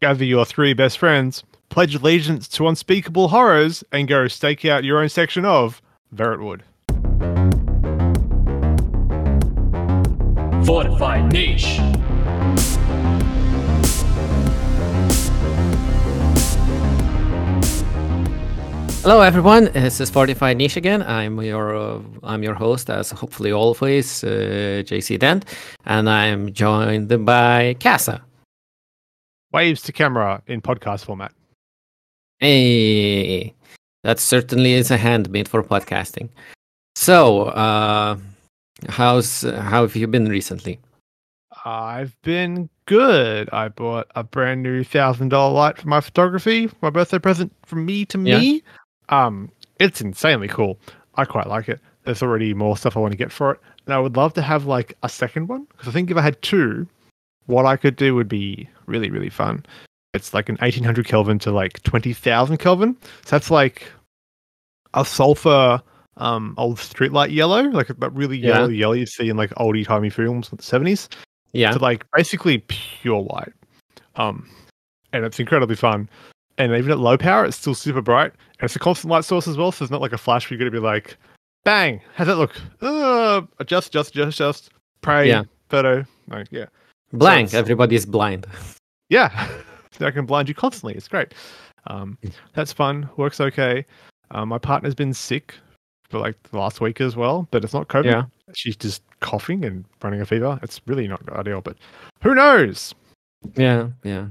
gather your three best friends, pledge allegiance to unspeakable horrors, and go stake out your own section of Verrotwood. Fortified niche. Hello, everyone. This is Fortified Niche again. I'm your uh, I'm your host, as hopefully always, uh, JC Dent, and I'm joined by Cassa. Waves to camera in podcast format. Hey, that certainly is a hand made for podcasting. So, uh, how's how have you been recently? I've been good. I bought a brand new thousand dollar light for my photography, my birthday present from me to Yeah. me. Um, it's insanely cool. I quite like it. There's already more stuff I want to get for it, and I would love to have like a second one because I think if I had two, what I could do would be really really fun. It's like an 1800 Kelvin to like 20,000 Kelvin, so that's like a sulfur um old streetlight yellow, like that really Yeah. yellow yellow you see in like oldie timey films of the 70s Yeah, to like basically pure white. Um, and it's incredibly fun. And even at low power, it's still super bright. And it's a constant light source as well, so it's not like a flash where you're going to be like, bang, how's that look? Uh, adjust, adjust, adjust, adjust, pray, Yeah. photo. Like, yeah. Blank. so- Everybody's blind. Yeah. I can blind you constantly. It's great. Um, Mm. that's fun. Works okay. Um, my partner's been sick for like the last week as well, but it's not COVID. Yeah. She's just coughing and running a fever. It's really not ideal, but who knows? Yeah, yeah.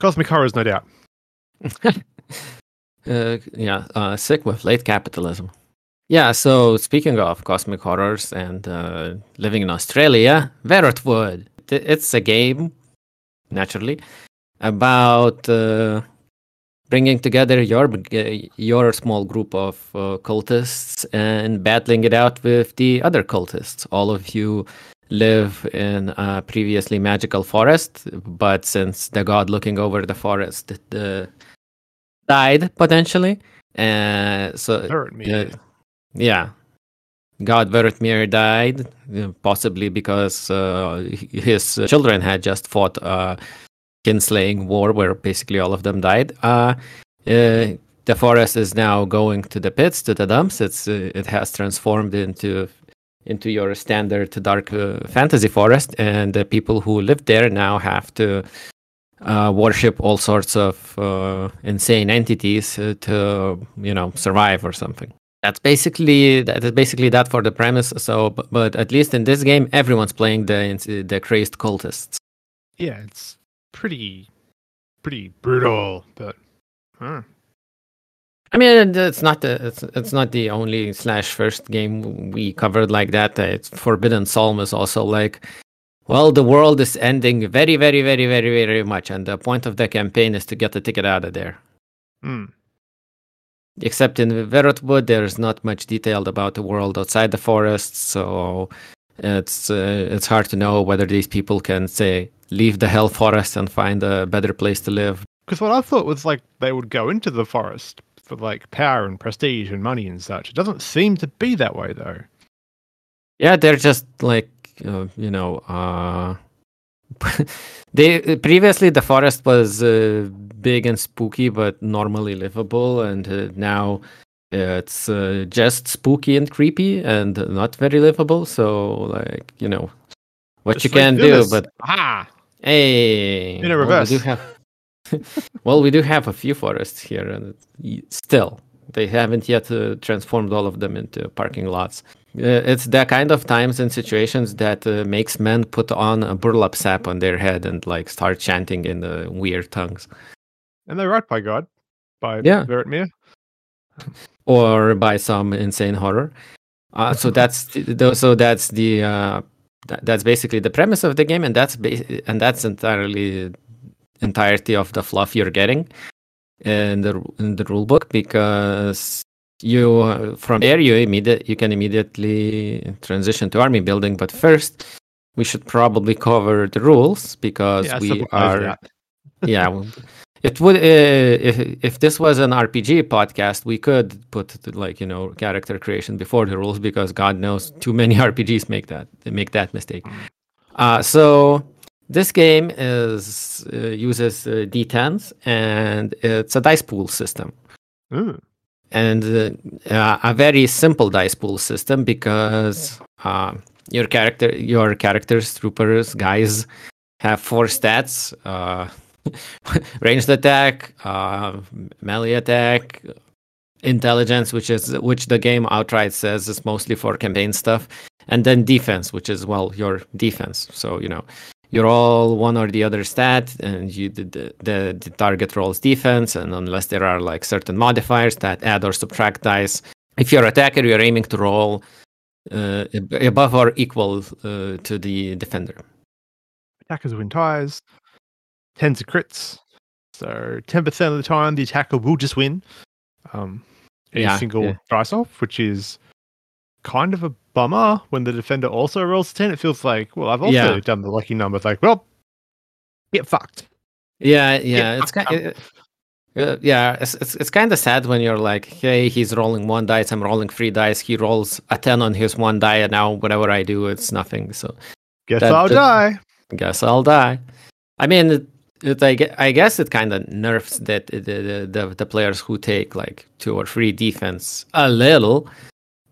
Cosmic horrors, no doubt. Uh, yeah, uh, sick with late capitalism. Yeah, so speaking of cosmic horrors and uh, living in Australia, Verrotwood. It's a game, naturally, about uh, bringing together your your small group of uh, cultists and battling it out with the other cultists. All of you live in a previously magical forest, but since the god looking over the forest uh, died potentially, uh, so uh, yeah. God Vertmir died, uh, possibly because uh, his children had just fought a kinslaying war where basically all of them died. Uh, uh, the forest is now going to the pits, to the dumps. It's uh, it has transformed into into your standard dark uh, fantasy forest, and the people who live there now have to uh, worship all sorts of uh, insane entities to you know survive or something. That's basically that is basically that for the premise. So, but, but at least in this game, everyone's playing the the crazed cultists. Yeah, it's pretty, pretty brutal, but huh. I mean, it's not the it's, it's not the only slash first game we covered like that. It's Forbidden Psalm is also like, well, the world is ending very, very, very, very, very much, and the point of the campaign is to get the ticket out of there. Hmm. Except in Verrotwood, there's not much detailed about the world outside the forest, so it's uh, it's hard to know whether these people can say leave the hell forest and find a better place to live. Because what I thought was like they would go into the forest for like power and prestige and money and such. It doesn't seem to be that way though. Yeah, they're just like uh, you know. Uh, they previously the forest was uh, big and spooky, but normally livable, and uh, now it's uh, just spooky and creepy and not very livable. So, like you know, what Just you like can do, Phyllis. but ah, hey, In a well, reverse. we do have. well, we do have a few forests here, and still, they haven't yet uh, transformed all of them into parking lots. Uh, it's the kind of times and situations that uh, makes men put on a burlap sap on their head and like start chanting in the weird tongues, and they're right by God, by Yeah. Veritmir. or by some insane horror. Uh, so that's the, so that's the uh, that, that's basically the premise of the game, and that's ba- and that's entirely entirety of the fluff you're getting in the in the rule book because you from there you immediate you can immediately transition to army building. But first, we should probably cover the rules because Yeah, we are yeah it would uh, if if this was an rpg podcast we could put like you know character creation before the rules because god knows too many rpgs make that they make that mistake uh, so this game is uh, uses uh, d10s and it's a dice pool system Ooh. And uh, a very simple dice pool system because uh, your character your characters troopers guys have four stats uh, ranged attack uh, melee attack intelligence which is which the game outright says is mostly for campaign stuff and then defense which is well your defense. So you know you roll one or the other stat and you the, the, the target rolls defense and unless there are like certain modifiers that add or subtract dice if you're attacker you're aiming to roll uh, above or equal uh, to the defender Attackers win ties. Tens of crits. So ten percent of the time the attacker will just win. Um a Yeah, single yeah. dice off, which is kind of a bummer when the defender also rolls ten. It feels like, well, I've also Yeah. done the lucky number. It's like, well, get fucked. yeah yeah Yeah, it's kind um, uh, yeah it's, it's, it's kind of sad when you're like hey he's rolling one dice i'm rolling three dice he rolls a 10 on his one die and now whatever i do it's nothing so Guess That- I'll that- die. guess I'll die. I mean, it, it, I, I guess it kind of nerfs that the, the the the players who take like two or three defense a little,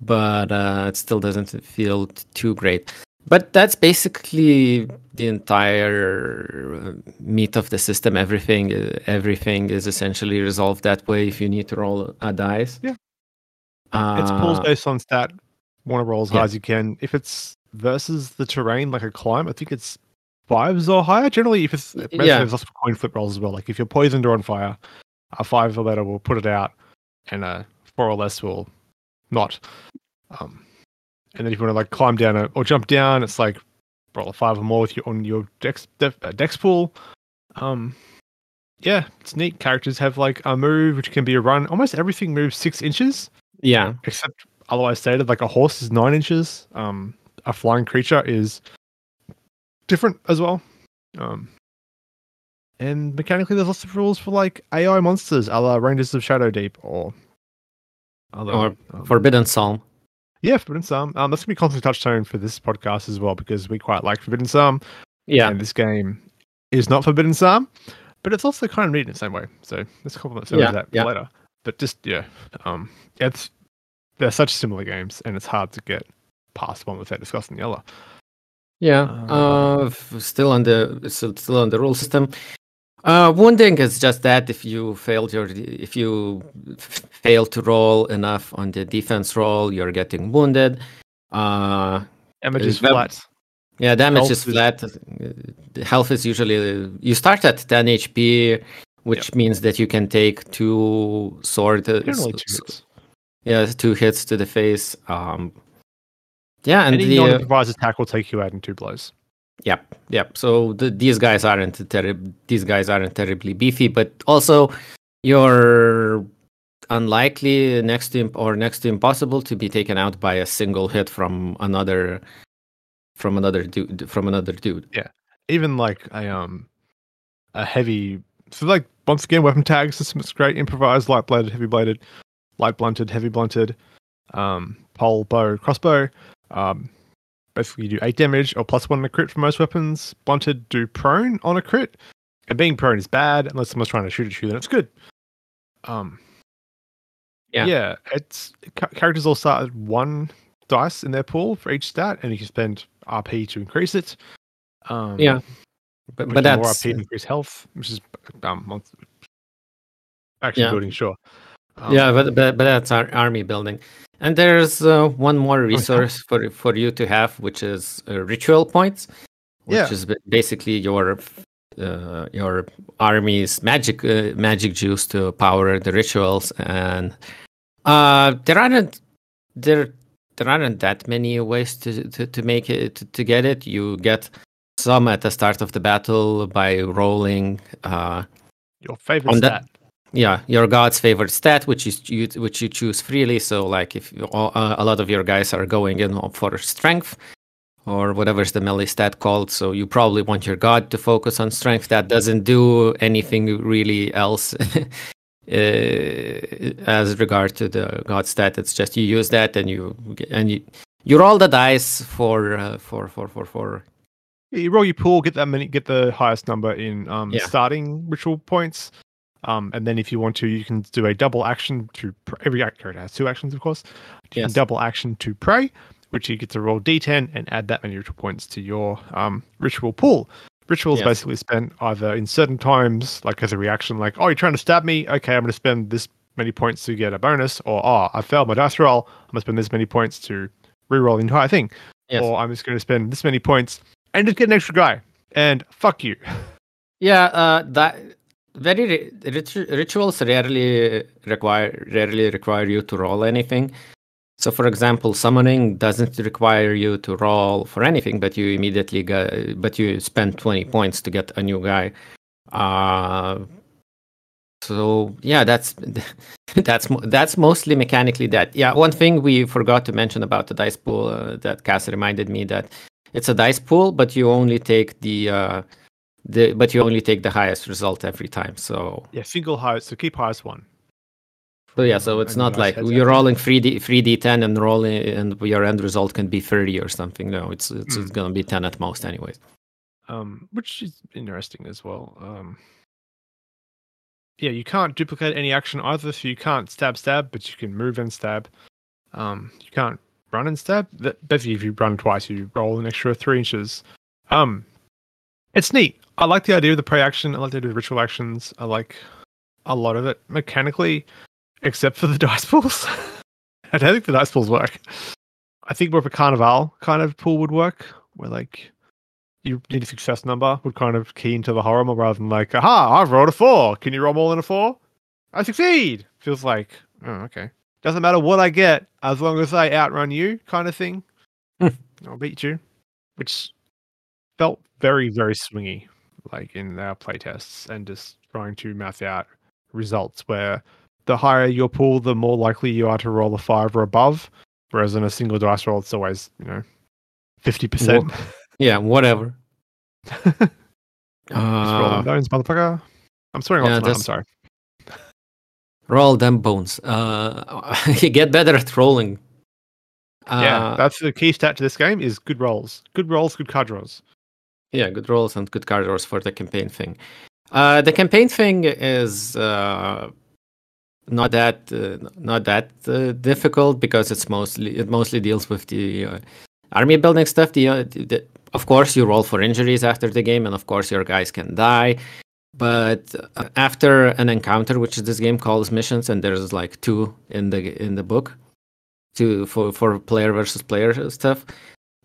but uh, it still doesn't feel too great. But that's basically the entire uh, meat of the system. Everything uh, everything is essentially resolved that way. If you need to roll a dice, Yeah. uh, It's pulls based on stat. Want to roll as yeah. high as you can. If it's versus the terrain, like a climb, I think it's fives or higher. Generally, if it's yeah. yeah. there's also coin flip rolls as well. Like if you're poisoned or on fire, a five or better will put it out, and a four or less will not. Um, and then if you want to like climb down a, or jump down, it's like roll a five or more with your on your dex def, uh, dex pool. Um, yeah, it's neat. Characters have like a move which can be a run. Almost everything moves six inches yeah, except otherwise stated. Like a horse is nine inches. Um, a flying creature is different as well. Um, and mechanically, there's lots of rules for like AI monsters, a la Rangers of Shadow Deep or other. Or um, Forbidden Psalm. yeah, Forbidden Psalm. Um, that's gonna be constant touchstone for this podcast as well because we quite like Forbidden Psalm, Yeah, and this game is not Forbidden Psalm, but it's also kind of neat in the same way. So let's compliment some Yeah, of that yeah. later. But just yeah, um, it's they're such similar games, and it's hard to get past one without discussing the other. Yeah, Uh, uh, still on the still on the rule system. Uh, wounding is just that if you failed your if you fail to roll enough on the defense roll, you're getting wounded. Uh, Damage Uh, is flat. yeah, damage Health is is- flat. Uh, the health is usually you start at 10 HP, which means that you can take two sword. uh, two hits. Yeah, two hits to the face. Um, yeah, and Any the, uh, non-improvised attack will take you out in two blows. Yep, yep. So the, these guys aren't terri- these guys aren't terribly beefy, but also you're unlikely next to imp- or next to impossible to be taken out by a single hit from another from another dude from another dude. Yeah, even like a um a heavy. So like once again, weapon tag system is great. Improvised, light bladed, heavy bladed, light blunted, heavy blunted, um, pole, bow, crossbow. Um, basically you do eight damage or plus one on a crit for most weapons. Blunted do prone on a crit, and being prone is bad unless someone's trying to shoot at you. Then it's good. Um, Yeah. yeah. It's characters all start at one dice in their pool for each stat, and you can spend RP to increase it. Um, Yeah, But but is more RP to increase health, which is um actually Yeah. building sure. Um, yeah, but, but but that's our army building. And there's uh, one more resource for for you to have, which is uh, ritual points, which Yeah. is basically your uh, your army's magic uh, magic juice to power the rituals. And uh, there aren't there there aren't that many ways to to, to make it to, to get it. You get some at the start of the battle by rolling. Uh, your favorite on stat. that- yeah, your god's favorite stat, which is you, which you choose freely. So, like, if you, uh, a lot of your guys are going in for strength or whatever's the melee stat called, so you probably want your god to focus on strength. That doesn't do anything really else uh, as regard to the god stat. It's just you use that and you and you you roll the dice for uh, for for for for You roll your pool, get that many, get the highest number in um, Yeah. starting ritual points, um, and then if you want to, you can do a double action to pr- every act- character has two actions, of course. You Yes. can double action to pray, which you get to roll d10 and add that many ritual points to your um, ritual pool. Rituals Yes. basically spent either in certain times, like as a reaction, like oh you're trying to stab me, okay I'm going to spend this many points to get a bonus, or oh I failed my dice roll, I'm going to spend this many points to re-roll the entire thing Yes. or I'm just going to spend this many points and just get an extra guy. And fuck you. Yeah, uh, that very ri- ritu- rituals rarely require rarely require you to roll anything. So, for example, summoning doesn't require you to roll for anything, but you immediately get, but you spend twenty points to get a new guy. Uh, so yeah, that's that's that's mostly mechanically that. Yeah, one thing we forgot to mention about the dice pool uh, that Cass reminded me that it's a dice pool, but you only take the uh, the but you only take the highest result every time. So Yeah, single highest. So keep highest one. so yeah, so it's not like you're rolling three d three d ten and rolling and your end result can be thirty or something. No, it's it's, Mm. it's gonna be ten at most, anyways. um, which is interesting as well. Um, yeah, you can't duplicate any action either, so you can't stab stab, but you can move and stab. Um, you can't run and stab. Basically, if you run twice, you roll an extra three inches. Um, it's neat. I like the idea of the pray action. I like the idea of the ritual actions. I like a lot of it mechanically, except for the dice pools. I don't think the dice pools work. I think more of a carnival kind of pool would work, where like you need a success number would kind of key into the horror more rather than like, aha, I've rolled a four. Can you roll more than a four? I succeed. Feels like, oh, okay. Doesn't matter what I get as long as I outrun you, kind of thing. Hmm. I'll beat you. Which felt very, very swingy, like in our playtests and just trying to math out results where the higher your pool, the more likely you are to roll a five or above. Whereas in a single dice roll, it's always, you know, 50%. Yeah, whatever. Uh, rolling bones, motherfucker. I'm swearing yeah, off tonight. I'm sorry. roll them bones. Uh, you get better at rolling. Uh, yeah, that's the key stat to this game is good rolls. Good rolls, good card draws. Yeah, good rolls and good draws for the campaign thing. Uh, the campaign thing is uh, not that uh, not that uh, difficult because it's mostly it mostly deals with the uh, army building stuff. The, uh, the of course you roll for injuries after the game, and of course your guys can die. But after an encounter, which this game calls missions, and there's like two in the in the book, two for for player versus player stuff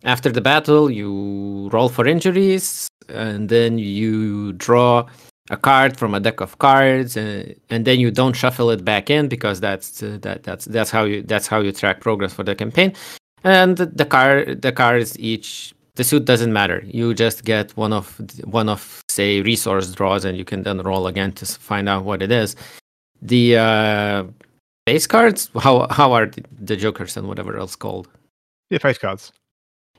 after the battle you roll for injuries and then you draw a card from a deck of cards and, and then you don't shuffle it back in because that's uh, that that's that's how you that's how you track progress for the campaign. And the card the cards each the suit doesn't matter. You just get one of one of say resource draws and you can then roll again to find out what it is. The uh base cards how how are the, the jokers and whatever else called? Yeah, face cards.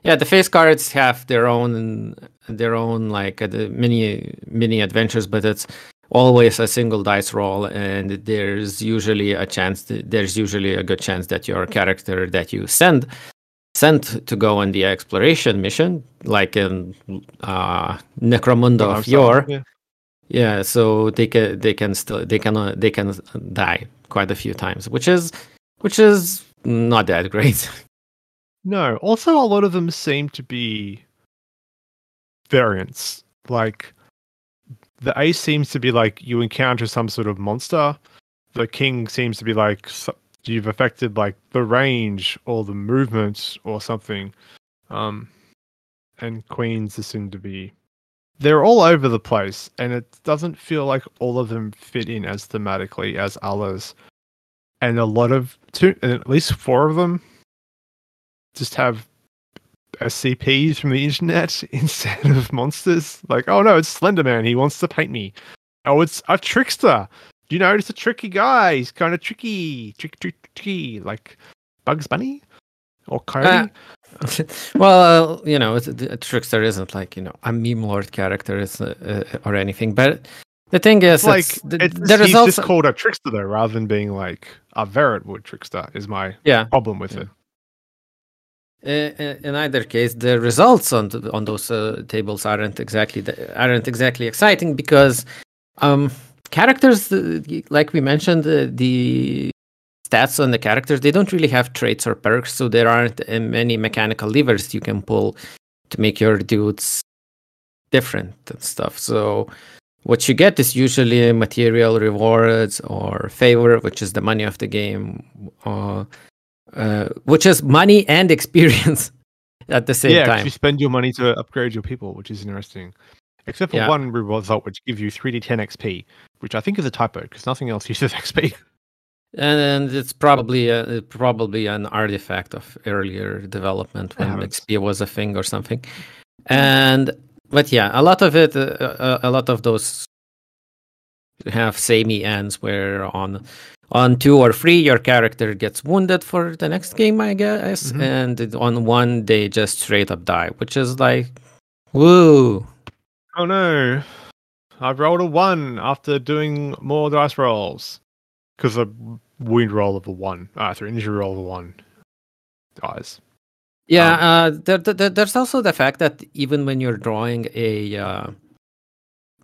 Yeah, the face cards have their own their own like uh, the mini mini adventures, but it's always a single dice roll, and there's usually a chance that, there's usually a good chance that your character that you send sent to go on the exploration mission, like in uh, Necromunda I'm of. Yore. Yeah. Yeah, so they can they can still they can uh, they can die quite a few times, which is which is not that great. No. Also, a lot of them seem to be variants. Like the ace seems to be like you encounter some sort of monster. The king seems to be like you've affected like the range or the movement or something. Um, and queens seem to be they're all over the place, and it doesn't feel like all of them fit in as thematically as others. And a lot of two, and at least four of them just have SCPs from the internet instead of monsters. Like, oh no, it's Slenderman. He wants to paint me. Oh, it's a trickster. Do you know, it's a tricky guy. He's kind of tricky, tricky, tricky, tricky, like Bugs Bunny or Coyote. Uh, well, you know, a trickster isn't like you know a meme lord character is, uh, uh, or anything. But the thing is, it's like it's, the, it's, the he's results. just called a trickster though, rather than being like a Verrotwood trickster. Is my yeah, problem with Yeah. it. Uh, in either case, the results on the, on those uh, tables aren't exactly the, aren't exactly exciting because um, characters, uh, like we mentioned, uh, the stats on the characters they don't really have traits or perks, so there aren't uh, many mechanical levers you can pull to make your dudes different and stuff. So what you get is usually material rewards or favor, which is the money of the game. Uh, uh, which is money and experience at the same yeah, time. you spend your money to upgrade your people, which is interesting. Except for Yeah. one result, which gives you 3d10 XP, which I think is a typo because nothing else uses XP. And it's probably a, probably an artifact of earlier development when. XP was a thing or something. And but yeah, a lot of it, uh, uh, a lot of those have samey ends where on on two or three your character gets wounded for the next game, I guess, Mhm. and on one they just straight up die, which is like, woo. Oh no, I've rolled a one after doing more dice rolls because a wound roll of a one, ah, through injury roll of a one, dies. Yeah, Um, uh, there, there, there's also the fact that even when you're drawing a uh,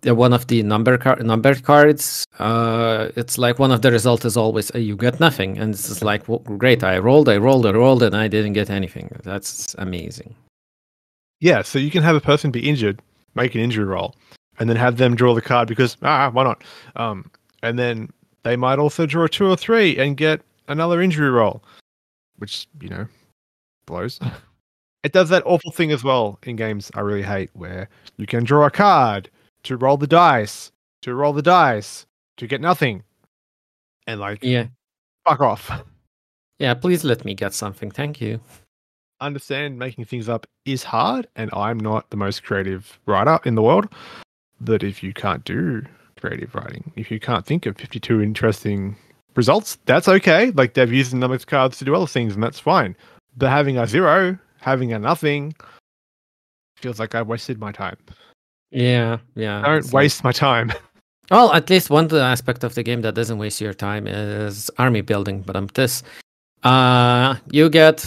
one of the number car- numbered cards, uh, it's like one of the results is always uh, you get nothing, and it's just like well, great. I rolled, I rolled, I rolled, and I didn't get anything. That's amazing. Yeah, so you can have a person be injured, make an injury roll, and then have them draw the card because ah, why not? Um, and then they might also draw two or three and get another injury roll, which you know blows. it does that awful thing as well in games I really hate, where you can draw a card to roll the dice, to roll the dice, to get nothing, and like Yeah, fuck off. yeah. Please let me get something. Thank you. understand making things up is hard, and I'm not the most creative writer in the world. But if you can't do creative writing, if you can't think of 52 interesting results, that's okay. Like they've used the numbers cards to do other things, and that's fine. But having a zero, having a nothing, feels like I wasted my time. Yeah, yeah. Don't like- waste my time. Well, at least one aspect of the game that doesn't waste your time is army building. But um, this, uh, you get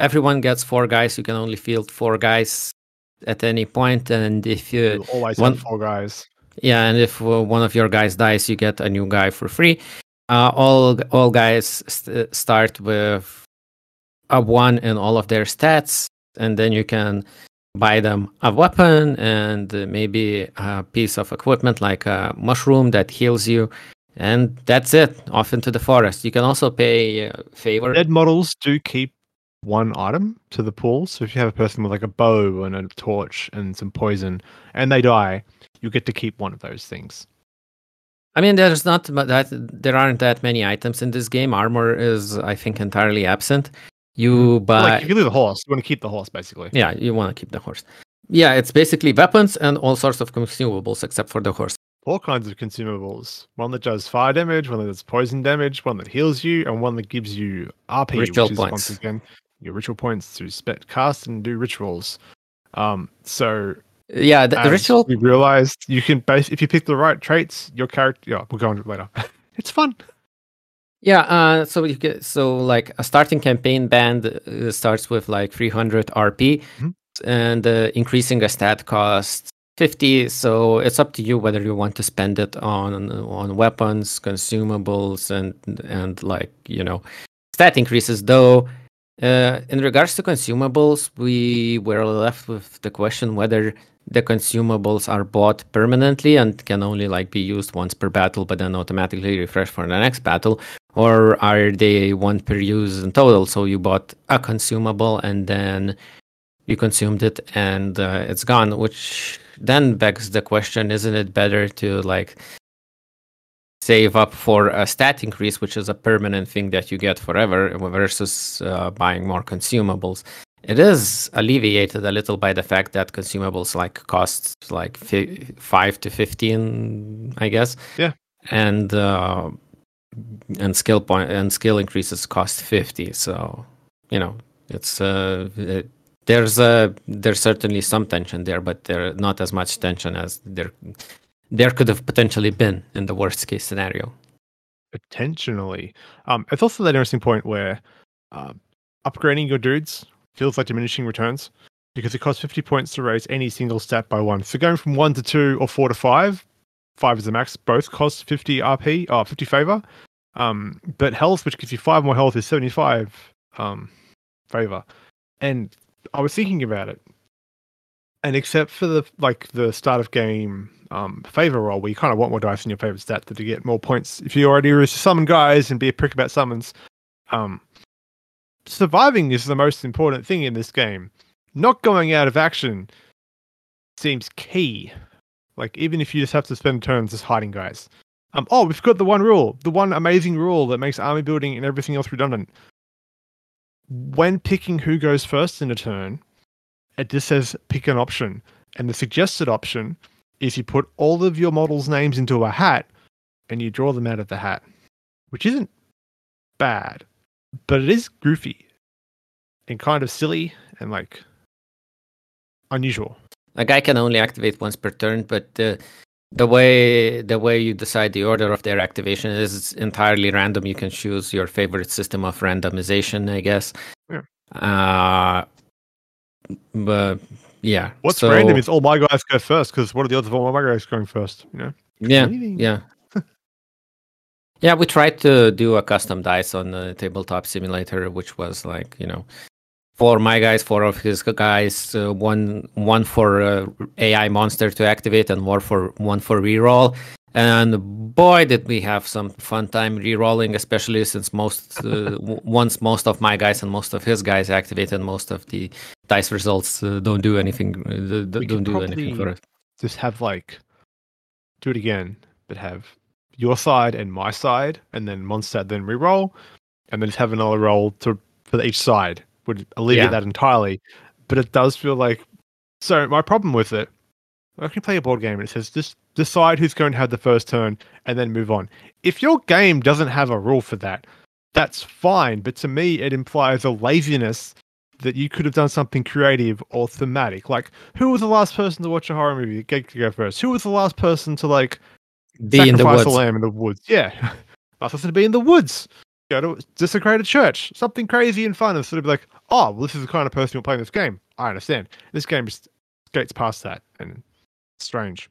everyone gets four guys. You can only field four guys at any point, and if you You'll always have four guys. yeah, and if one of your guys dies, you get a new guy for free. Uh, all all guys st- start with a one in all of their stats, and then you can buy them a weapon and maybe a piece of equipment like a mushroom that heals you, and that's it. Off into the forest. You can also pay favor. Dead models do keep one item to the pool. So if you have a person with like a bow and a torch and some poison and they die, you get to keep one of those things. I mean, there's not that there aren't that many items in this game. Armor is, I think, entirely absent. You buy. like you lose a horse, you want to keep the horse basically. Yeah, you want to keep the horse. Yeah, it's basically weapons and all sorts of consumables except for the horse. All kinds of consumables. One that does fire damage, one that does poison damage, one that heals you, and one that gives you RP, Ritual which is points. once again your ritual points to spe- cast and do rituals. Um, so Yeah, the, the ritual. we realized you can base if you pick the right traits, your character. Yeah, we'll go into it later. it's fun. Yeah, uh, so you get so like a starting campaign band uh, starts with like 300 RP, Mhm. and uh, increasing a stat cost 50. So it's up to you whether you want to spend it on on weapons, consumables, and and like you know stat increases. Though, uh, in regards to consumables, we were left with the question whether the consumables are bought permanently and can only like be used once per battle, but then automatically refresh for the next battle, or are they one per use in total? So you bought a consumable and then you consumed it and uh, it's gone, which then begs the question: Isn't it better to like save up for a stat increase, which is a permanent thing that you get forever, versus uh, buying more consumables? It is alleviated a little by the fact that consumables like cost like fi- five to fifteen, I guess. Yeah. and uh, and skill point and skill increases cost 50 so you know it's uh it, there's a there's certainly some tension there but there not as much tension as there there could have potentially been in the worst case scenario Potentially. Um, it's also that interesting point where um, upgrading your dudes feels like diminishing returns because it costs 50 points to raise any single stat by one. So going from one to two or four to five, five is the max, both cost 50 RP, oh, 50 favor. Um, but health, which gives you five more health, is 75 um, favor. And I was thinking about it. And except for the like the start of game um, favor roll, where you kind of want more dice in your favorite stat to get more points. If you already use to summon guys and be a prick about summons, um, surviving is the most important thing in this game. Not going out of action seems key. Like even if you just have to spend turns just hiding guys. Um, oh, we've got the one rule, the one amazing rule that makes army building and everything else redundant. When picking who goes first in a turn, it just says pick an option, and the suggested option is you put all of your models' names into a hat and you draw them out of the hat, which isn't bad, but it is goofy and kind of silly and like unusual. A guy can only activate once per turn, but the the way the way you decide the order of their activation is entirely random. You can choose your favorite system of randomization, I guess. Yeah. Uh, but yeah. What's so, random is all my guys go first because what are the odds of all my guys going first? You know. Yeah. Anything. Yeah. yeah, we tried to do a custom dice on the tabletop simulator, which was like you know four my guys, four of his guys, uh, one one for uh, AI monster to activate, and one for one for reroll. And boy, did we have some fun time rerolling, especially since most uh, w- once most of my guys and most of his guys activate, and most of the dice results uh, don't do anything. Uh, don't do anything for us. Just have like do it again, but have your side and my side, and then Mondstadt then re-roll, and then just have another roll to for each side would alleviate Yeah. that entirely. But it does feel like so. My problem with it, I can play a board game and it says just decide who's going to have the first turn and then move on. If your game doesn't have a rule for that, that's fine. But to me, it implies a laziness that you could have done something creative or thematic. Like, who was the last person to watch a horror movie? Get to go first. Who was the last person to like Be in the woods. a lamb in the woods? Yeah, last person to be in the woods. Go to desecrate a church. Something crazy and fun, and sort of be like, oh, well, this is the kind of person who'll play this game. I understand. This game just skates past that, and strange.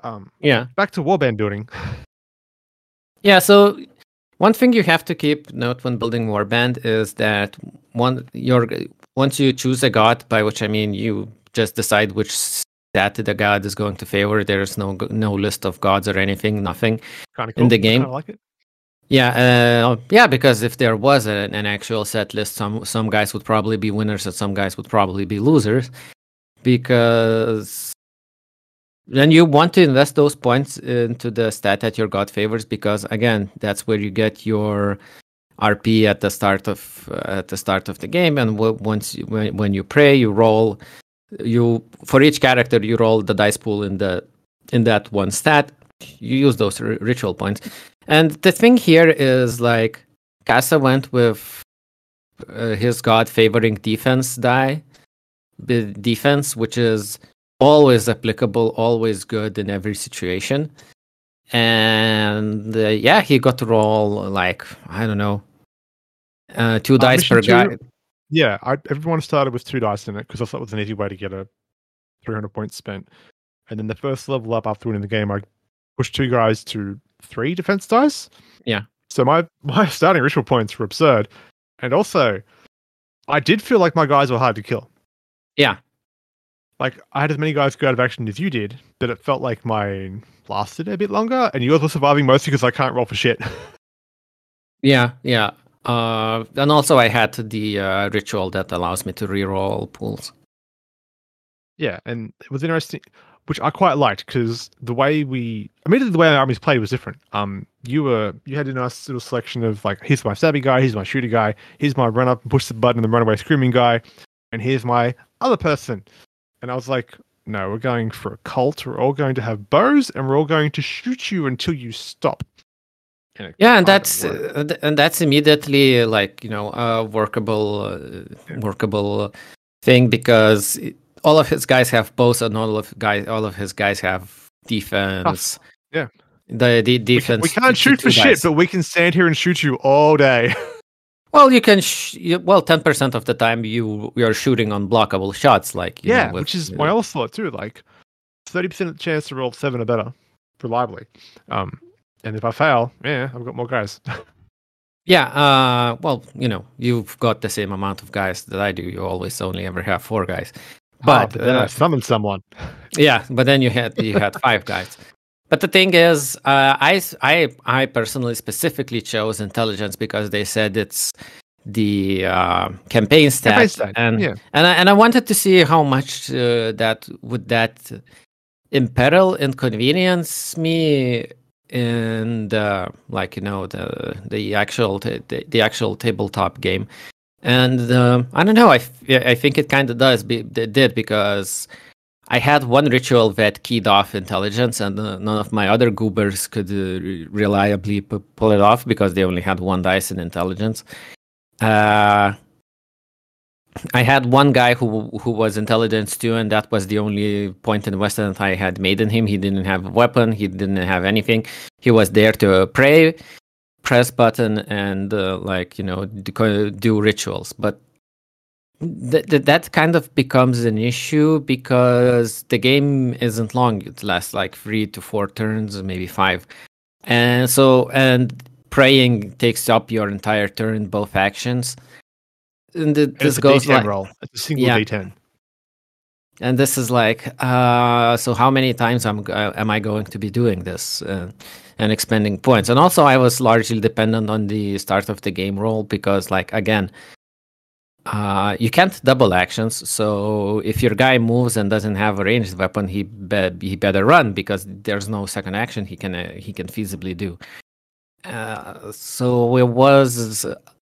Um, Yeah. back to warband building. Yeah, so one thing you have to keep note when building warband is that one your once you choose a god, by which I mean you just decide which stat the god is going to favor. There's no no list of gods or anything, nothing. Kind of In the game. I like it. Yeah, uh, yeah, because if there was a, an actual set list, some some guys would probably be winners and some guys would probably be losers, because then you want to invest those points into the stat that your god favors, because again, that's where you get your RP at the start of uh, at the start of the game, and w- once you, when, when you pray, you roll you for each character you roll the dice pool in the in that one stat. You use those r- ritual points. And the thing here is like Cassa went with uh, his god favoring defense die, the defense, which is always applicable, always good in every situation. And uh, yeah, he got to roll like I don't know, uh, two dice per mission guy. Yeah, I, everyone started with two dice in it because I thought it was an easy way to get a 300 points spent. And then the first level up after winning the game, I pushed two guys to three defense dice. Yeah. So my my starting ritual points were absurd, and also, I did feel like my guys were hard to kill. Yeah. Like I had as many guys go out of action as you did, but it felt like mine lasted a bit longer, and yours were surviving mostly because I can't roll for shit. Yeah, yeah. Uh, and also I had the uh, ritual that allows me to reroll pools. Yeah, and it was interesting, which I quite liked because the way we, immediately the way our armies played was different. Um, you were you had a nice little selection of like, here's my stabby guy, here's my shooter guy, here's my run up and push the button and the runaway screaming guy, and here's my other person. And I was like, no, we're going for a cult. We're all going to have bows, and we're all going to shoot you until you stop. And Yeah, and that's uh, and that's immediately like you know a workable uh, Yeah. workable thing because all of his guys have both, and all of guys all of his guys have defense. Yeah. the the We, defense. can, we can't shoot for shit, but we can stand here and shoot you all day. Well, you can. Sh- well, ten percent of the time you you're shooting on blockable shots, like you Yeah, know, with- which is my other thought too. Like thirty percent chance to roll seven or better reliably. Um, and if I fail, yeah, I've got more guys. Yeah. Uh. Well, you know, you've got the same amount of guys that I do. You always only ever have four guys. But, then uh, I summoned someone. Yeah, but then you had you had five guys. But the thing is, uh, I I I personally specifically chose intelligence because they said it's the uh, campaign stat, Campaign stat, and yeah. and I, and I wanted to see how much uh, that would that imperil inconvenience me in the like you know the the actual the, the actual tabletop game and um, i don't know i, think it kind of does be, it did because i had one ritual that keyed off intelligence and uh, none of my other goobers could uh, re- reliably p- pull it off because they only had one dice in intelligence uh, I had one guy who who was intelligence too, and that was the only point in Western that I had made in him. He didn't have a weapon. He didn't have anything. He was there to pray, press button, and uh, like you know do, do rituals. But th- th- that kind of becomes an issue because the game isn't long. It lasts like three to four turns, maybe five, and so and praying takes up your entire turn, both actions. And th- this goes D10 like, roll. It's a single Yeah. D10. and this is like uh so how many times am, uh, am i going to be doing this uh, and expending points and also i was largely dependent on the start of the game roll because like again uh you can't double actions. So if your guy moves and doesn't have a ranged weapon he be- he better run because there's no second action he can uh, he can feasibly do. Uh, so it was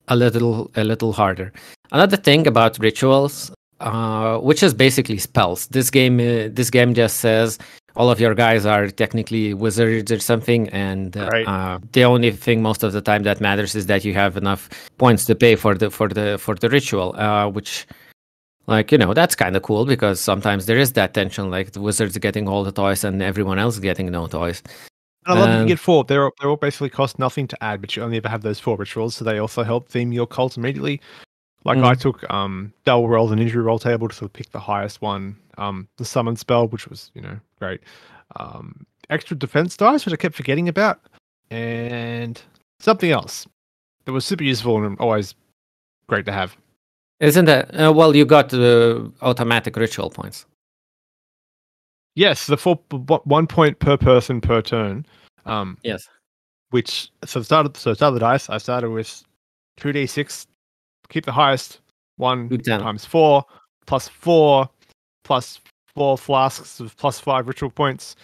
a little a little harder. Another thing about rituals uh, which is basically spells. This game, uh, this game just says all of your guys are technically wizards or something, and uh, Right. uh, the only thing most of the time that matters is that you have enough points to pay for the for the for the ritual. Uh, which, like you know, that's kind of cool because sometimes there is that tension, like the wizards getting all the toys and everyone else getting no toys. And I love that Um, you get four. They're they're all basically cost nothing to add, but you only ever have those four rituals, so they also help theme your cult immediately. Like Mm. I took um double rolls and injury roll table to sort of pick the highest one. Um, the summon spell, which was you know great. Um, extra defense dice, which I kept forgetting about, and something else that was super useful and always great to have. Isn't that uh, well? You got uh, automatic ritual points. Yes, the four one point per person per turn. Um, Yes. which so the start of, so the start the dice I started with two d six, keep the highest one times four plus four plus four flasks of plus five ritual points.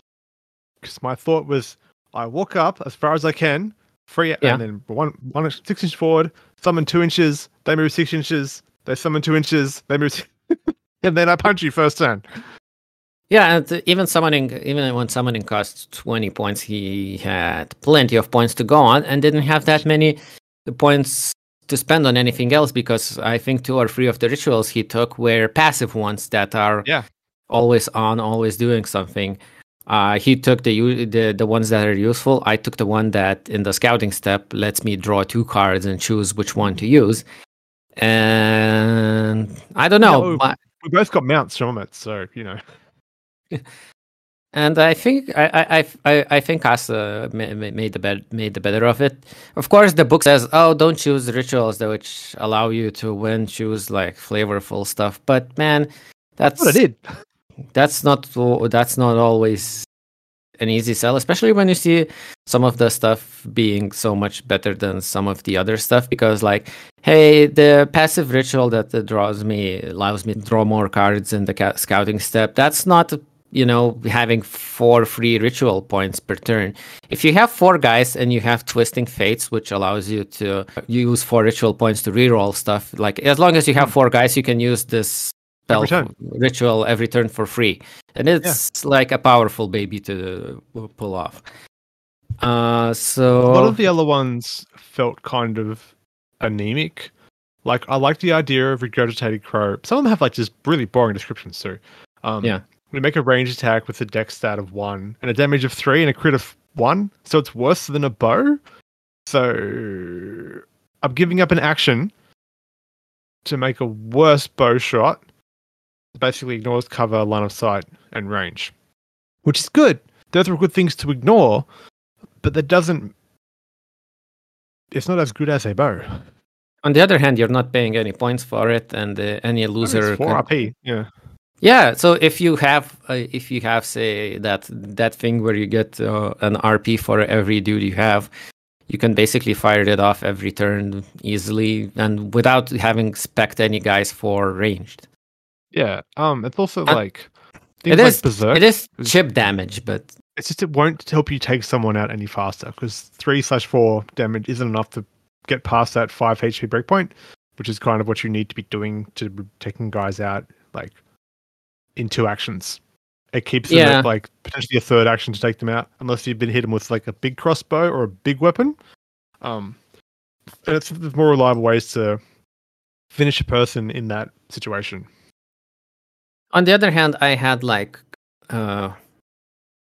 Because my thought was I walk up as far as I can, free Yeah. and then one one six inch forward, summon two inches, they move six inches, they summon two inches, they move, and then I punch you first turn. Yeah, and even summoning, even when summoning costs 20 points, he had plenty of points to go on and didn't have that many points to spend on anything else because I think two or three of the rituals he took were passive ones that are Yeah. always on, always doing something. Uh, he took the, the the ones that are useful. I took the one that in the scouting step lets me draw two cards and choose which one to use. And I don't know. No. my- We both got mounts from it, so you know. and I think I I I, I- think ma- made the bet made the better of it. Of course, the book says, "Oh, don't choose rituals that which allow you to win. Choose like flavorful stuff." But man, that's What I did. that's not that's not always an easy sell, especially when you see some of the stuff being so much better than some of the other stuff. Because like, hey, the passive ritual that draws me allows me to draw more cards in the ca- scouting step. That's not you know having four free ritual points per turn. If you have four guys and you have twisting fates, which allows you to use four ritual points to reroll stuff, like as long as you have four guys, you can use this spell Every ritual every turn for free, and it's like a powerful baby to pull off. Uh, so A lot of the other ones felt kind of anemic. Like I like the idea of regurgitated crow. Some of them have like just really boring descriptions too. Um, Yeah. We make a range attack with a dex stat of one and a damage of three and a crit of one, so it's worse than a bow. So I'm giving up an action to make a worse bow shot. It basically ignores cover, line of sight, and range, which is good. Those are good things to ignore, but that doesn't. It's not as good as a bow. On the other hand, you're not paying any points for it, and uh, any loser. It's four can- RP. Yeah. Yeah, so if you have, uh, if you have, say that that thing where you get uh, an RP for every dude you have, you can basically fire it off every turn easily and without having spec any guys for ranged. Yeah. Um. It's also Uh, like things It like is, berserk. it is chip damage, but It's just it won't help you take someone out any faster because three slash four damage isn't enough to get past that five HP breakpoint, which is kind of what you need to be doing to taking guys out like in two actions. It keeps them Yeah. at like potentially a third action to take them out, unless you've been hit them with like a big crossbow or a big weapon. Um, and it's there's more reliable ways to finish a person in that situation. on the other hand, I had like uh,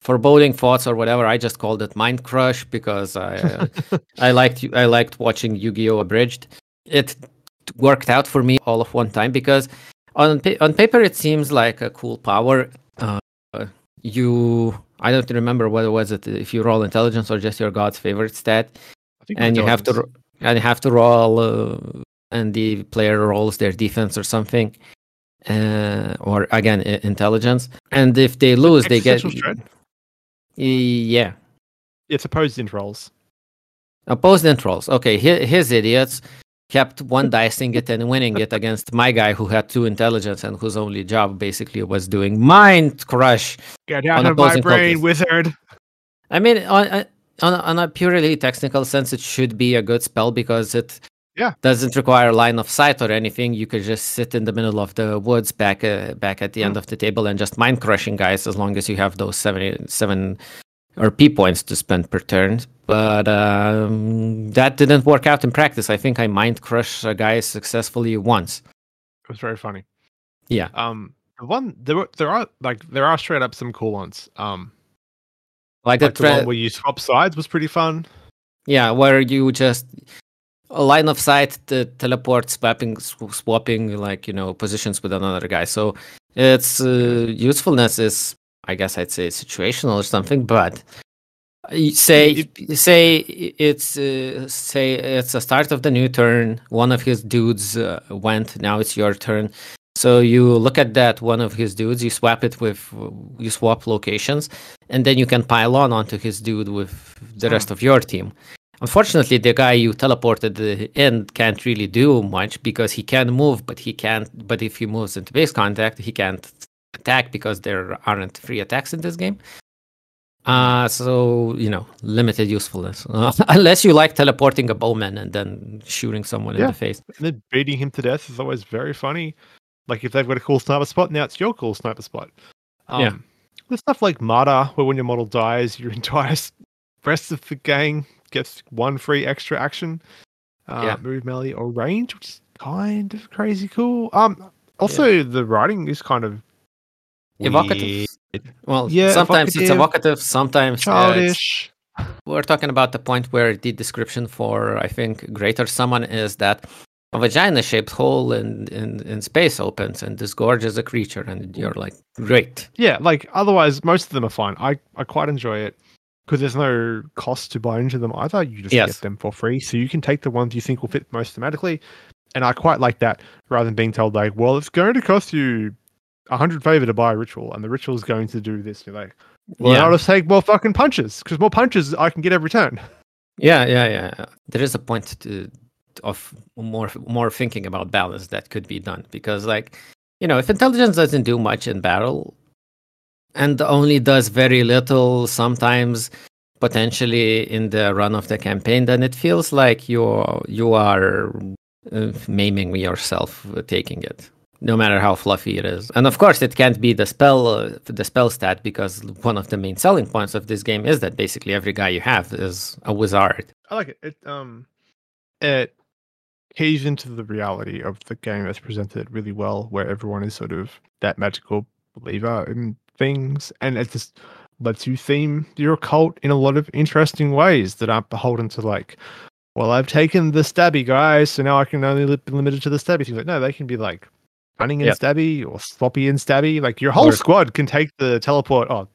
foreboding thoughts or whatever. I just called it mind crush because I uh, I liked I liked watching Yu-Gi-Oh! Abridged. It worked out for me all of one time because on pa- on paper it seems like a cool power. Uh, you I don't remember whether was it if you roll intelligence or just your god's favorite stat, I think and you have to and you have to roll uh, and the player rolls their defense or something. Uh, or again, i- intelligence, and if they lose, they get yeah. It's opposed int rolls. Opposed int rolls. Okay, his, his idiots kept one dicing it and winning it against my guy who had two intelligence and whose only job basically was doing mind crush. Get out On of my brain, wizard. I mean, on a- on on a purely technical sense, it should be a good spell because it Yeah. doesn't require line of sight or anything. You could just sit in the middle of the woods back uh, back at the end of the table and just mind crushing guys as long as you have those seven seven or P points to spend per turn. But um, that didn't work out in practice. I think I mind crushed a guy successfully once. It was very funny. Yeah. Um, the one there were, there are like there are straight up some cool ones. Um, Like, like the, the one where you swap sides was pretty fun. Yeah, where you just a line of sight, the teleport, swapping, sw- swapping, like you know, positions with another guy. So its uh, usefulness is, I guess, I'd say situational or something. But say, say it's uh, say it's the start of the new turn. One of his dudes uh, went. Now it's your turn. So you look at that one of his dudes, you swap it with, you swap locations, and then you can pile on onto his dude with the rest of your team. Unfortunately, the guy you teleported uh, in can't really do much because he can move, but he can't. But if he moves into base contact, he can't attack because there aren't free attacks in this game. Uh, so you know, limited usefulness Uh, unless you like teleporting a bowman and then shooting someone in the face. And then beating him to death is always very funny. Like if they've got a cool sniper spot, now it's your cool sniper spot. Um, Yeah. There's stuff like Martyr, where when your model dies, your entire rest of the gang gets one free extra action. Uh, Yeah. Move, melee, or range, which is kind of crazy cool. Um, also the writing is kind of Evocative. weird, Well, Yeah, sometimes it's evocative, evocative, sometimes uh, it's- we're talking about the point where the description for I think greater summon is that a vagina shaped hole in, in, in space opens and disgorges a creature and you're like great Yeah, like otherwise, most of them are fine. I, I quite enjoy it because there's no cost to buy into them either. You just Yes. get them for free, so you can take the ones you think will fit most thematically. And I quite like that rather than being told like, well, it's going to cost you a hundred favor to buy a ritual, and the ritual is going to do this. You're like, well, yeah. I'll just take more fucking punches because more punches I can get every turn. yeah yeah yeah there is a point to, of more more thinking about balance that could be done because like you know if intelligence doesn't do much in battle and only does very little sometimes potentially in the run of the campaign then it feels like you're you are uh, maiming yourself uh, taking it no matter how fluffy it is and of course it can't be the spell uh, the spell stat because one of the main selling points of this game is that basically every guy you have is a wizard I like it. It um, it keys into the reality of the game that's presented really well, where everyone is sort of that magical believer in things, and it just lets you theme your cult in a lot of interesting ways that aren't beholden to like well, I've taken the stabby guys, so now I can only be limited to the stabby things. Like, no, they can be like running and Yep. stabby or sloppy and stabby. Like your whole Or- squad can take the teleport. Oh,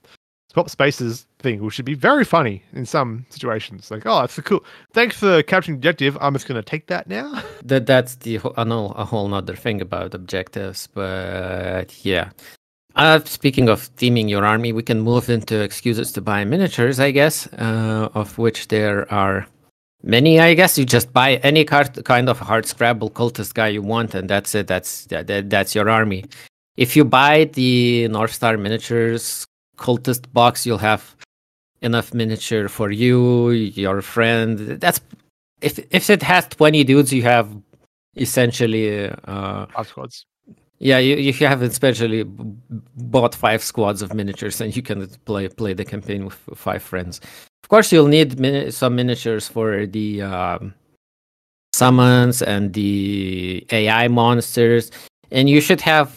swap spaces thing, which should be very funny in some situations. Like, oh, that's a cool. Thanks for capturing the objective. I'm just going to take that now. that that's the a whole, a whole nother thing about objectives but yeah uh, speaking of theming your army we can move into excuses to buy miniatures i guess uh, of which there are many i guess you just buy any card, kind of hard scrabble cultist guy you want and that's it. That's that, that, that's your army. If you buy the north star miniatures cultist box you'll have enough miniature for you your friend. That's if if it has 20 dudes you have essentially uh Five squads. yeah you, if you have especially bought five squads of miniatures and you can play play the campaign with five friends of course you'll need mini- some miniatures for the um, summons and the ai monsters. And you should have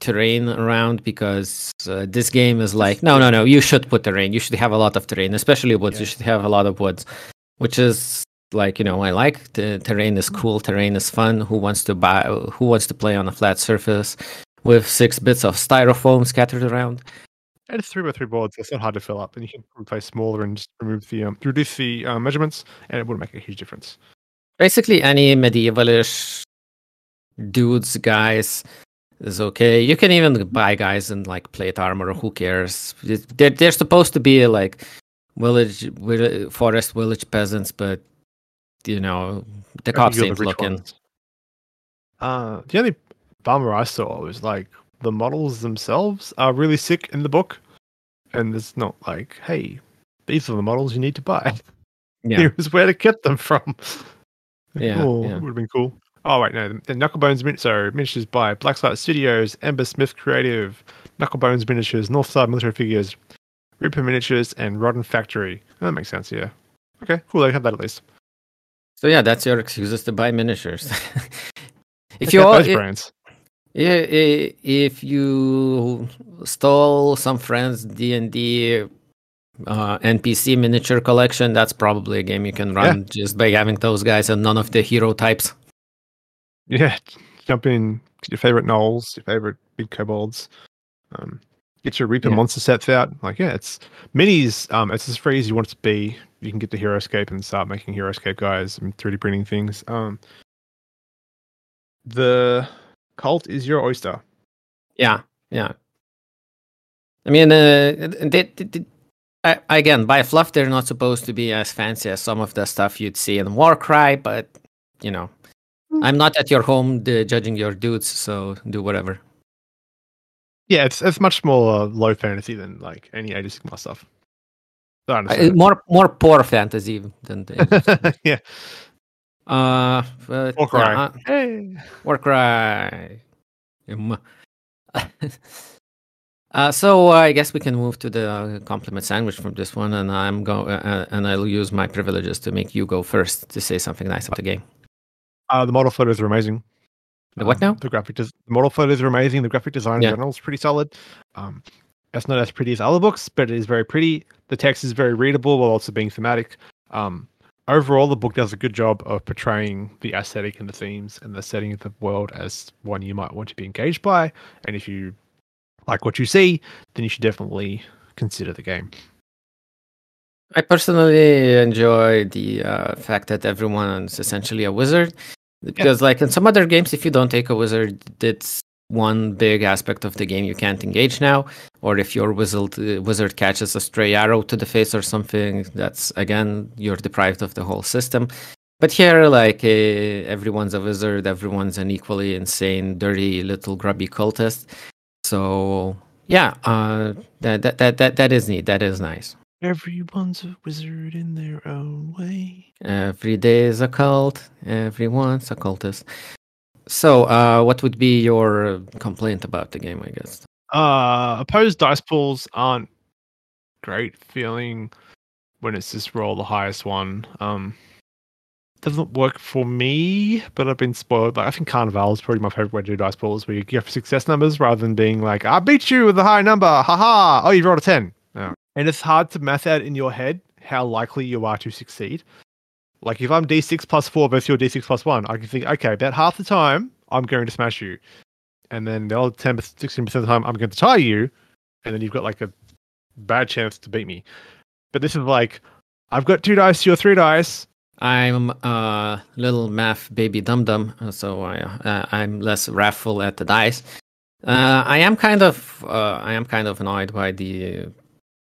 terrain around because uh, this game is like no no no you should put terrain. You should have a lot of terrain especially woods. You should have a lot of woods which is like you know i like. The terrain is cool terrain is fun. Who wants to buy who wants to play on a flat surface with six bits of styrofoam scattered around it's three by three boards. It's not hard to fill up, and you can replace smaller and just remove the um, reduce the uh, measurements, and it wouldn't make a huge difference. basically any medievalish dudes guys is okay you can even buy guys in like plate armor who cares they're, they're supposed to be like village forest village peasants but you know the cops ain't the looking ones. Uh, the only bummer I saw was like the models themselves are really sick in the book, and it's not like, hey, these are the models you need to buy. yeah Here's where to get them from. Yeah, oh, yeah. would have been cool. Oh wait, no, the Knucklebones so miniatures by Blackslight Studios, Ember Smith Creative, Knucklebones miniatures, North Star Military Figures, Reaper Miniatures, and Rodden Factory. Oh, that makes sense. Yeah. Okay, cool. They have that at least. so yeah that's your excuses to buy miniatures if you all brands. Yeah, if you stole some friends D and D uh, NPC miniature collection, that's probably a game you can run just by having those guys and none of the hero types. Yeah, jump in, your favorite gnolls, your favorite big kobolds. Um, get your Reaper Yeah. monster sets out. Like, yeah, it's minis. Um, it's as free as you want it to be. You can get the Heroescape and start making Heroescape guys and 3D printing things. Um, the cult is your oyster. Yeah, yeah. I mean, uh, they, they, they- I, again, by fluff, they're not supposed to be as fancy as some of the stuff you'd see in Warcry, but you know, Mm. I'm not at your home judging your dudes, so do whatever. Yeah, it's it's much more uh, low fantasy than like any Age of Sigmar stuff. I Uh, more, more poor fantasy than the yeah, Uh, but, Warcry. yeah, uh, Hey. Warcry. Um, uh, so I guess we can move to the uh, compliment sandwich from this one, and I'm go uh, and I'll use my privileges to make you go first to say something nice about the game. Uh, the model photos are amazing. The what Um, now? The graphic, des- the model photos are amazing. The graphic design Yeah. in general is pretty solid. Um, it's not as pretty as other books, but it is very pretty. The text is very readable while also being thematic. Um, overall, the book does a good job of portraying the aesthetic and the themes and the setting of the world as one you might want to be engaged by. And if you like what you see, then you should definitely consider the game. I personally enjoy the uh, fact that everyone's essentially a wizard. Because, like in some other games, if you don't take a wizard, it's one big aspect of the game you can't engage now. Or if your wizard, uh, wizard catches a stray arrow to the face or something, that's again, you're deprived of the whole system. But here, like, uh, everyone's a wizard, everyone's an equally insane, dirty, little grubby cultist. So, yeah, uh, that, that, that, that, that is neat. That is nice. Everyone's a wizard in their own way. Every day is a cult. Everyone's a cultist. So, uh, what would be your complaint about the game? I guess. Uh, opposed dice pools aren't great feeling when it's just roll the highest one. Um, doesn't work for me, but I've been spoiled. Like I think Carnival is probably my favorite way to do dice pools, where you get success numbers rather than being like, "I beat you with a high number, haha!" Oh, you rolled a ten. And it's hard to math out in your head how likely you are to succeed. Like if I'm D6 plus four versus your D6 plus one, I can think, okay, about half the time I'm going to smash you, and then the other 10, 16 percent of the time I'm going to tie you, and then you've got like a bad chance to beat me. But this is like, I've got two dice, you're three dice. I'm a little math baby dum dum, so I, uh, I'm less wrathful at the dice. Uh, I am kind of uh, I am kind of annoyed by the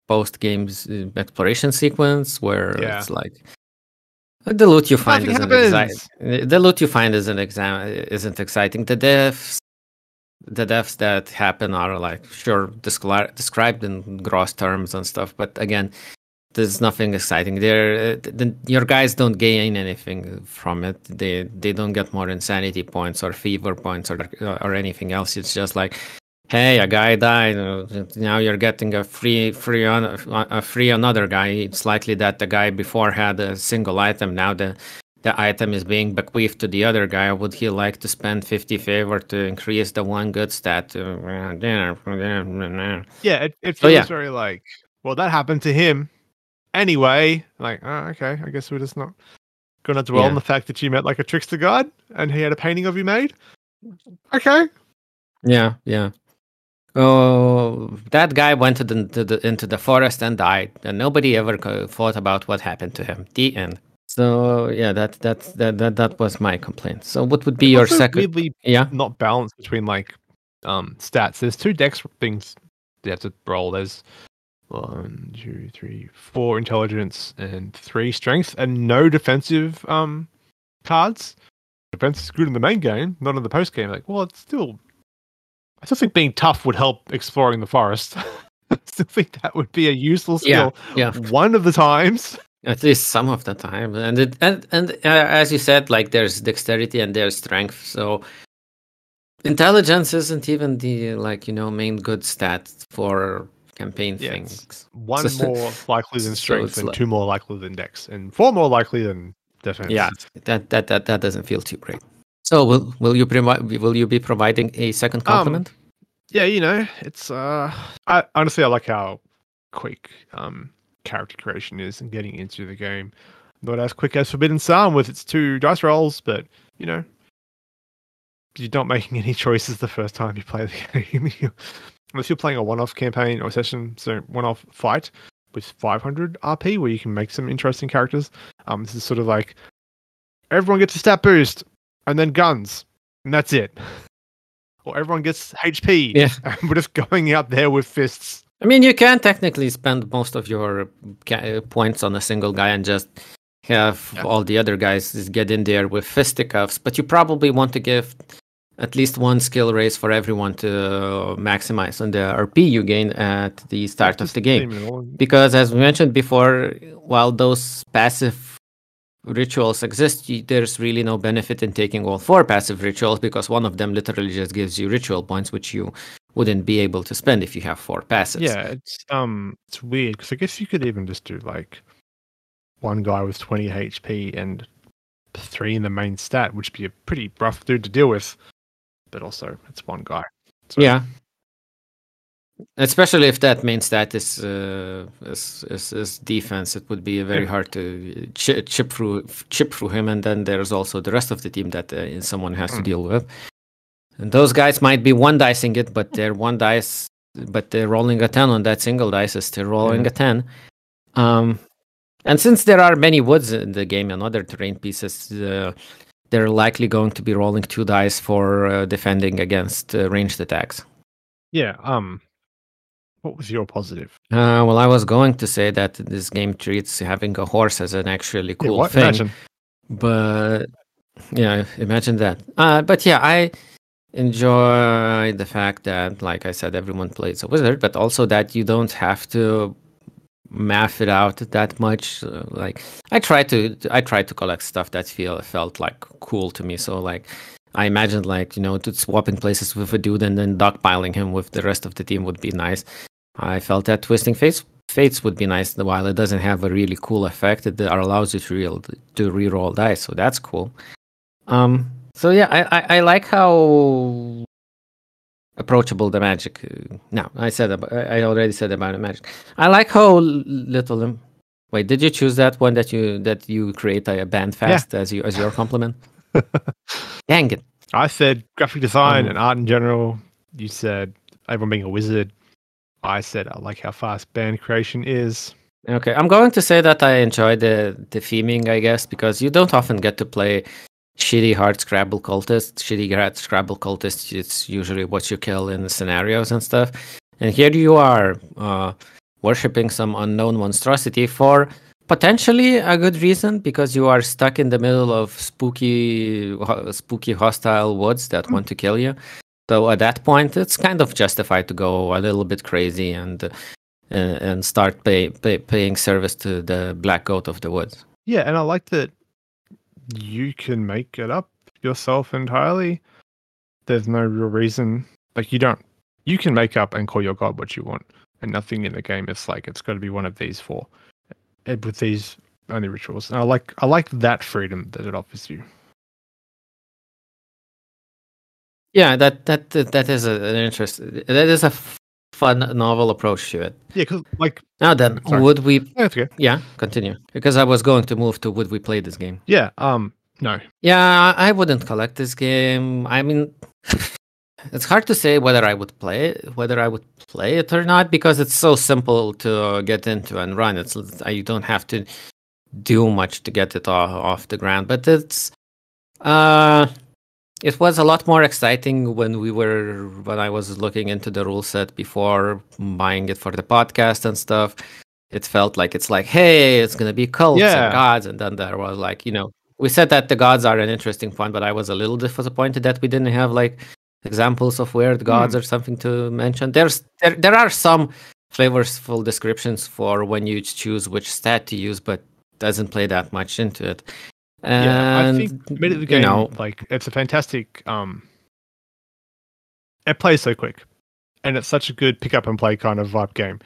post games uh, exploration sequence where Yeah. it's like the loot you find Nothing isn't happens. exciting. The loot you find isn't exam isn't exciting. The deaths the deaths that happen are like sure descri- described in gross terms and stuff, but again, there's nothing exciting there. Uh, the, your guys don't gain anything from it. They they don't get more insanity points or fever points or or anything else. It's just like, hey, a guy died. uh, Now you're getting a free free on a free another guy. It's likely that the guy before had a single item. Now the the item is being bequeathed to the other guy. Would he like to spend 50 favor to increase the one good stat? Uh, Yeah, it, it So, feels yeah. very like, well, that happened to him anyway. Like, oh, okay, I guess we're just not gonna dwell on the fact that you met like a trickster god and he had a painting of you made. Okay, Yeah, yeah. Oh, that guy went to the, to the into the forest and died, and nobody ever thought about what happened to him. The end. So yeah, that that that that, that was my complaint. So what would be It's your second? Weirdly, Yeah, not balanced between like um stats. There's two dex things you have to roll. There's one, two, three, four intelligence and three strength, and no defensive um cards. Defense is good in the main game, not in the post game. Like, well, it's still. I still think being tough would help exploring the forest. I still think that would be a useful skill. yeah. yeah. One of the times. At least some of the time, and it, and and uh, as you said, like there's dexterity and there's strength. So intelligence isn't even the like you know main good stat for campaign Yeah, things. One So- more likely than strength, it's and like- two more likely than dex, and four more likely than defense. Yeah, that that that that doesn't feel too great. So will will you provide will you be providing a second Um, compliment? yeah, you know, it's uh I honestly I like how quick um character creation is and getting into the game. Not as quick as Forbidden Psalm with its two dice rolls, but you know you're not making any choices the first time you play the game. Unless you're playing a one-off campaign or session, so one-off fight with 500 RP, where you can make some interesting characters. Um, this is sort of like everyone gets a stat boost, and then guns, and that's it. Or everyone gets HP, Yeah. we're just going out there with fists. I mean, you can technically spend most of your uh, points on a single guy and just have Yeah. all the other guys just get in there with fisticuffs. But you probably want to give at least one skill raise for everyone to maximize on the RP you gain at the start of the game. aim it all. because as we mentioned before while those passive rituals exist there's really no benefit in taking all four passive rituals because one of them literally just gives you ritual points which you wouldn't be able to spend if you have four passives Yeah, it's um, it's weird because I guess you could even just do like one guy with 20 HP and three in the main stat, which would be a pretty rough dude to deal with. But also, it's one guy. So, yeah especially if that main stat is, uh, is, is, is defense it would be very hard to ch- chip through chip through him and then there's also the rest of the team that uh, someone has to Mm. deal with and those guys might be one dicing it but they're one dice but they're rolling a 10 on that single dice is still rolling a 10 um and since there are many woods in the game and other terrain pieces uh, they're likely going to be rolling two dice for uh, defending against uh, ranged attacks Yeah. Um, what was your positive? Uh, well, I was going to say that this game treats having a horse as an actually Yeah, cool what? thing, Imagine. but yeah, imagine that. Uh, but yeah, I enjoy the fact that, like I said, everyone plays a wizard, but also that you don't have to math it out that much. Uh, like I try to, I try to collect stuff that feel felt like cool to me. So like. I imagined like you know to swapping places with a dude and then dogpiling him with the rest of the team would be nice. I felt that twisting fates fates would be nice while it doesn't have a really cool effect. It allows you to real to reroll dice, so that's cool. Um, so yeah, I, I, I like how approachable the magic. Uh, no, I said about, I already said about the magic. I like how little im- Wait, did you choose that one that you that you create a band fast as you as your compliment? Dang it! I said graphic design Um, and art in general. You said everyone being a wizard. I said I like how fast band creation is. Okay, I'm going to say that I enjoy the the theming, I guess, because you don't often get to play shitty hard Scrabble cultists. Shitty hard Scrabble cultists, it's usually what you kill in the scenarios and stuff. And here you are, uh, worshipping some unknown monstrosity for potentially a good reason, because you are stuck in the middle of spooky, spooky hostile woods that want to kill you. So at that point, it's kind of justified to go a little bit crazy and. Uh, and, start pay, pay, paying service to the black goat of the woods. Yeah, and I like that you can make it up yourself entirely. There's no real reason. Like you don't. You can make up and call your god what you want, and nothing in the game is like it's got to be one of these four, and with these only rituals. And I like I like that freedom that it offers you. Yeah, that that that, is a, an interest. That is a f- fun novel approach to it. Yeah, because like Now then, Sorry. would we? okay. Yeah, continue. Because I was going to move to would we play this game? Yeah. Um. No. Yeah, I I wouldn't collect this game. I mean, it's hard to say whether I would play it, whether I would play it or not, because it's so simple to get into and run. It's you don't have to do much to get it off, off the ground. But it's uh, it was a lot more exciting when we were when I was looking into the rule set before buying it for the podcast and stuff. It felt like it's like, hey, it's gonna be cults Yeah. and gods, and then there was like, you know, we said that the gods are an interesting point, but I was a little disappointed that we didn't have like examples of weird hmm. gods or something to mention. There's there there are some flavorful descriptions for when you choose which stat to use, but doesn't play that much into it. Yeah, I think mid of the you know, like it's a fantastic. Um, it plays so quick, and it's such a good pick up and play kind of vibe game,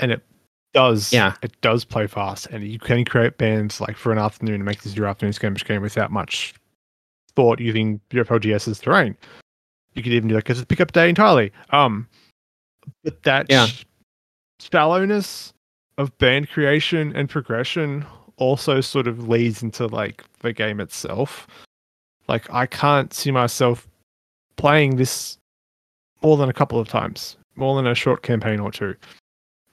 and it does. Yeah. it does play fast, and you can create bands like for an afternoon and make this your afternoon skirmish game without much thought using your LGS's terrain. You could even do like as a pick up day entirely. Um, but that Yeah. shallowness of band creation and progression also sort of leads into like the game itself. Like I can't see myself playing this more than a couple of times, more than a short campaign or two.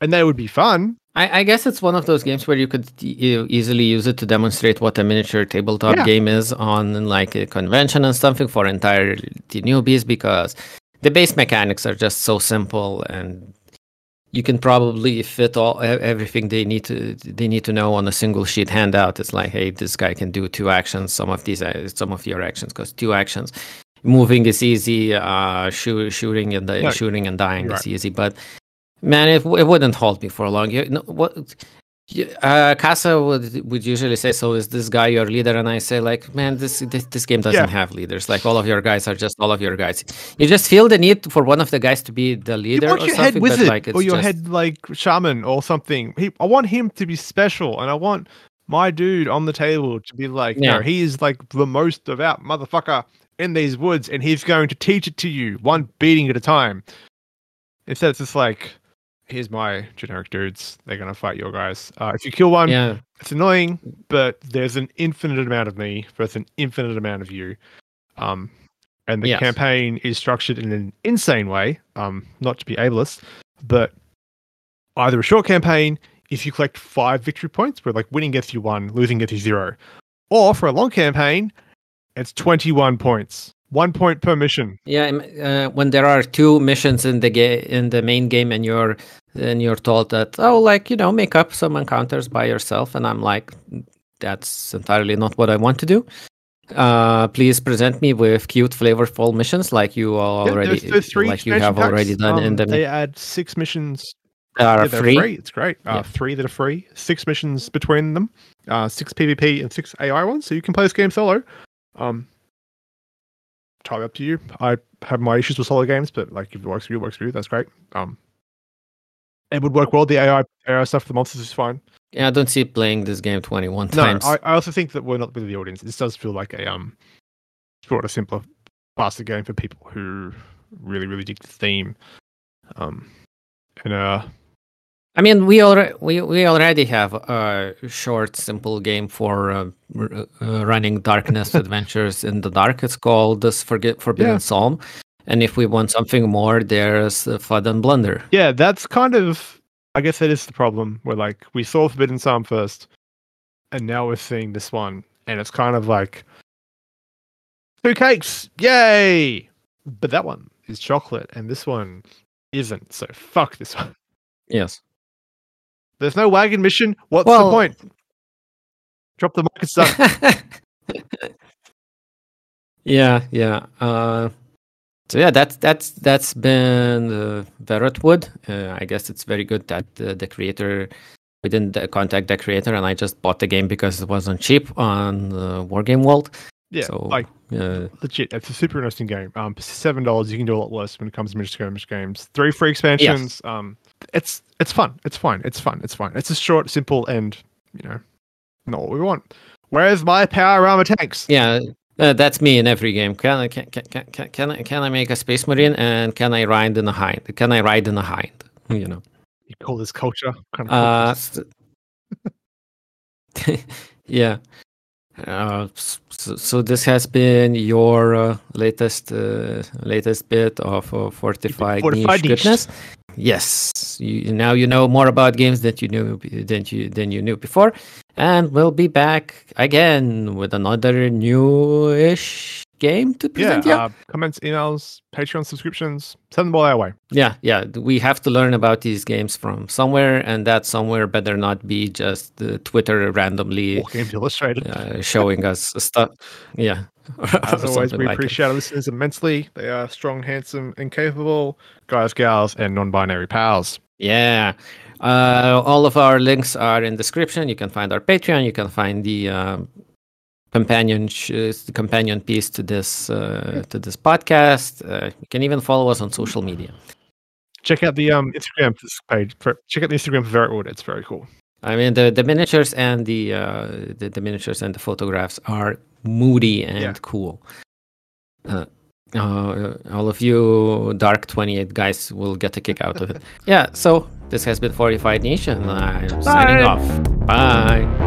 And they would be fun. I, I guess it's one of those games where you could e- easily use it to demonstrate what a miniature tabletop Yeah. game is on like a convention and something for entire newbies because the base mechanics are just so simple and you can probably fit all everything they need to they need to know on a single sheet handout. It's like, hey, this guy can do two actions. Some of these, uh, some of your actions, because two actions. Moving is easy. Uh, shoo- shooting and the, No. shooting and dying Right. is easy, but man, it, it wouldn't hold me for a long. You, no, what? You- Uh, Cassa would would usually say, "So is this guy your leader?" And I say, "Like, man, this this, this game doesn't Yeah. have leaders. Like, all of your guys are just all of your guys. You just feel the need for one of the guys to be the You leader want or your head something, but like it's or your just head like shaman or something. He, I want him to be special, and I want my dude on the table to be like, Yeah. no, he is like the most devout motherfucker in these woods, and he's going to teach it to you one beating at a time. Instead, it's just like, here's my generic dudes. They're gonna fight your guys. Uh, if you kill one, yeah." it's annoying, but there's an infinite amount of me versus an infinite amount of you. Um, and the Yes. campaign is structured in an insane way. Um, not to be ableist, but either a short campaign, if you collect five victory points, where like winning gets you one, losing gets you zero, or for a long campaign, it's 21 points, one point per mission. Yeah, uh, when there are two missions in the ga- in the main game, and you're and you're told that oh, like you know, make up some encounters by yourself, and I'm like, that's entirely not what I want to do. Uh, please present me with cute, flavorful missions like you Yeah, already there's, there's like you have already packs. done in Um, the They add six missions that are Yeah, they're free. It's great. Uh, Yeah. Three that are free, six missions between them, uh, six PvP and six AI ones, so you can play this game solo. Um, entirely up to you. I have my issues with solo games, but like if it works for you, it works for you. That's great. Um, it would work well. The AI AI stuff for the monsters is fine. Yeah, I don't see playing this game 21 No, times. I, I also think that we're not with the audience. This does feel like a um, sort of simpler, faster game for people who really, really dig the theme. Um, and uh, I mean, we already we, we already have a short, simple game for uh, r- uh, running darkness adventures in the dark. It's called this Forget Forbidden Yeah. Psalm, and if we want something more, there's uh, Fud and Blunder. Yeah, that's kind of. I guess that is the problem. Where like we saw Forbidden Psalm first, and now we're seeing this one, and it's kind of like two cakes, yay! But that one is chocolate, and this one isn't. So fuck this one. Yes. There's no wagon mission. What's Well- the point? Drop the mic and stuff. yeah, yeah. Uh, so yeah, that's that's that's been uh, Verrotwood. Uh, I guess it's very good that uh, the creator we didn't contact the creator, and I just bought the game because it wasn't cheap on uh, Wargame Vault. Yeah, so like uh, legit. It's a super interesting game. Um, seven dollars. You can do a lot worse when it comes to miniature skirmish games. Three free expansions. Um, it's it's fun. It's fine. It's fun. It's fine. It's a short, simple, and you know, not what we want. Where's my power armor tanks? yeah. Uh, that's me in every game. Can I can, can, can, can, can I can I make a space marine and can I ride in a hind? Can I ride in a hind? You know. You call this culture? Kind of Uh, culture. s- yeah. Uh, so, so this has been your uh, latest uh, latest bit of uh, fortified, Fortified niche niche. goodness. Yes, you, now you know more about games that you knew than you than you knew before, and we'll be back again with another new-ish game to present. Yeah, Uh, comments, emails, Patreon subscriptions. Send them all our way. yeah, yeah. We have to learn about these games from somewhere, and that somewhere better not be just uh, Twitter randomly Games Illustrated. uh, showing us stuff. Yeah. As always, we like it. appreciate our listeners immensely. They are strong, handsome, and capable guys, gals, and non-binary pals. Yeah. Uh, all of our links are in description. You can find our Patreon. You can find the um, companion sh- the companion piece to this uh, to this podcast. Uh, you can even follow us on social media. Check out the um Instagram page. For, check out the Instagram for Verrotwood. It's very cool. I mean, the, the miniatures and the, uh, the the miniatures and the photographs are moody and Yeah. cool. Uh, uh, all of you Dark Twenty Eight guys will get a kick out of it. Yeah. So this has been Fortified Nation. I'm signing off. Bye.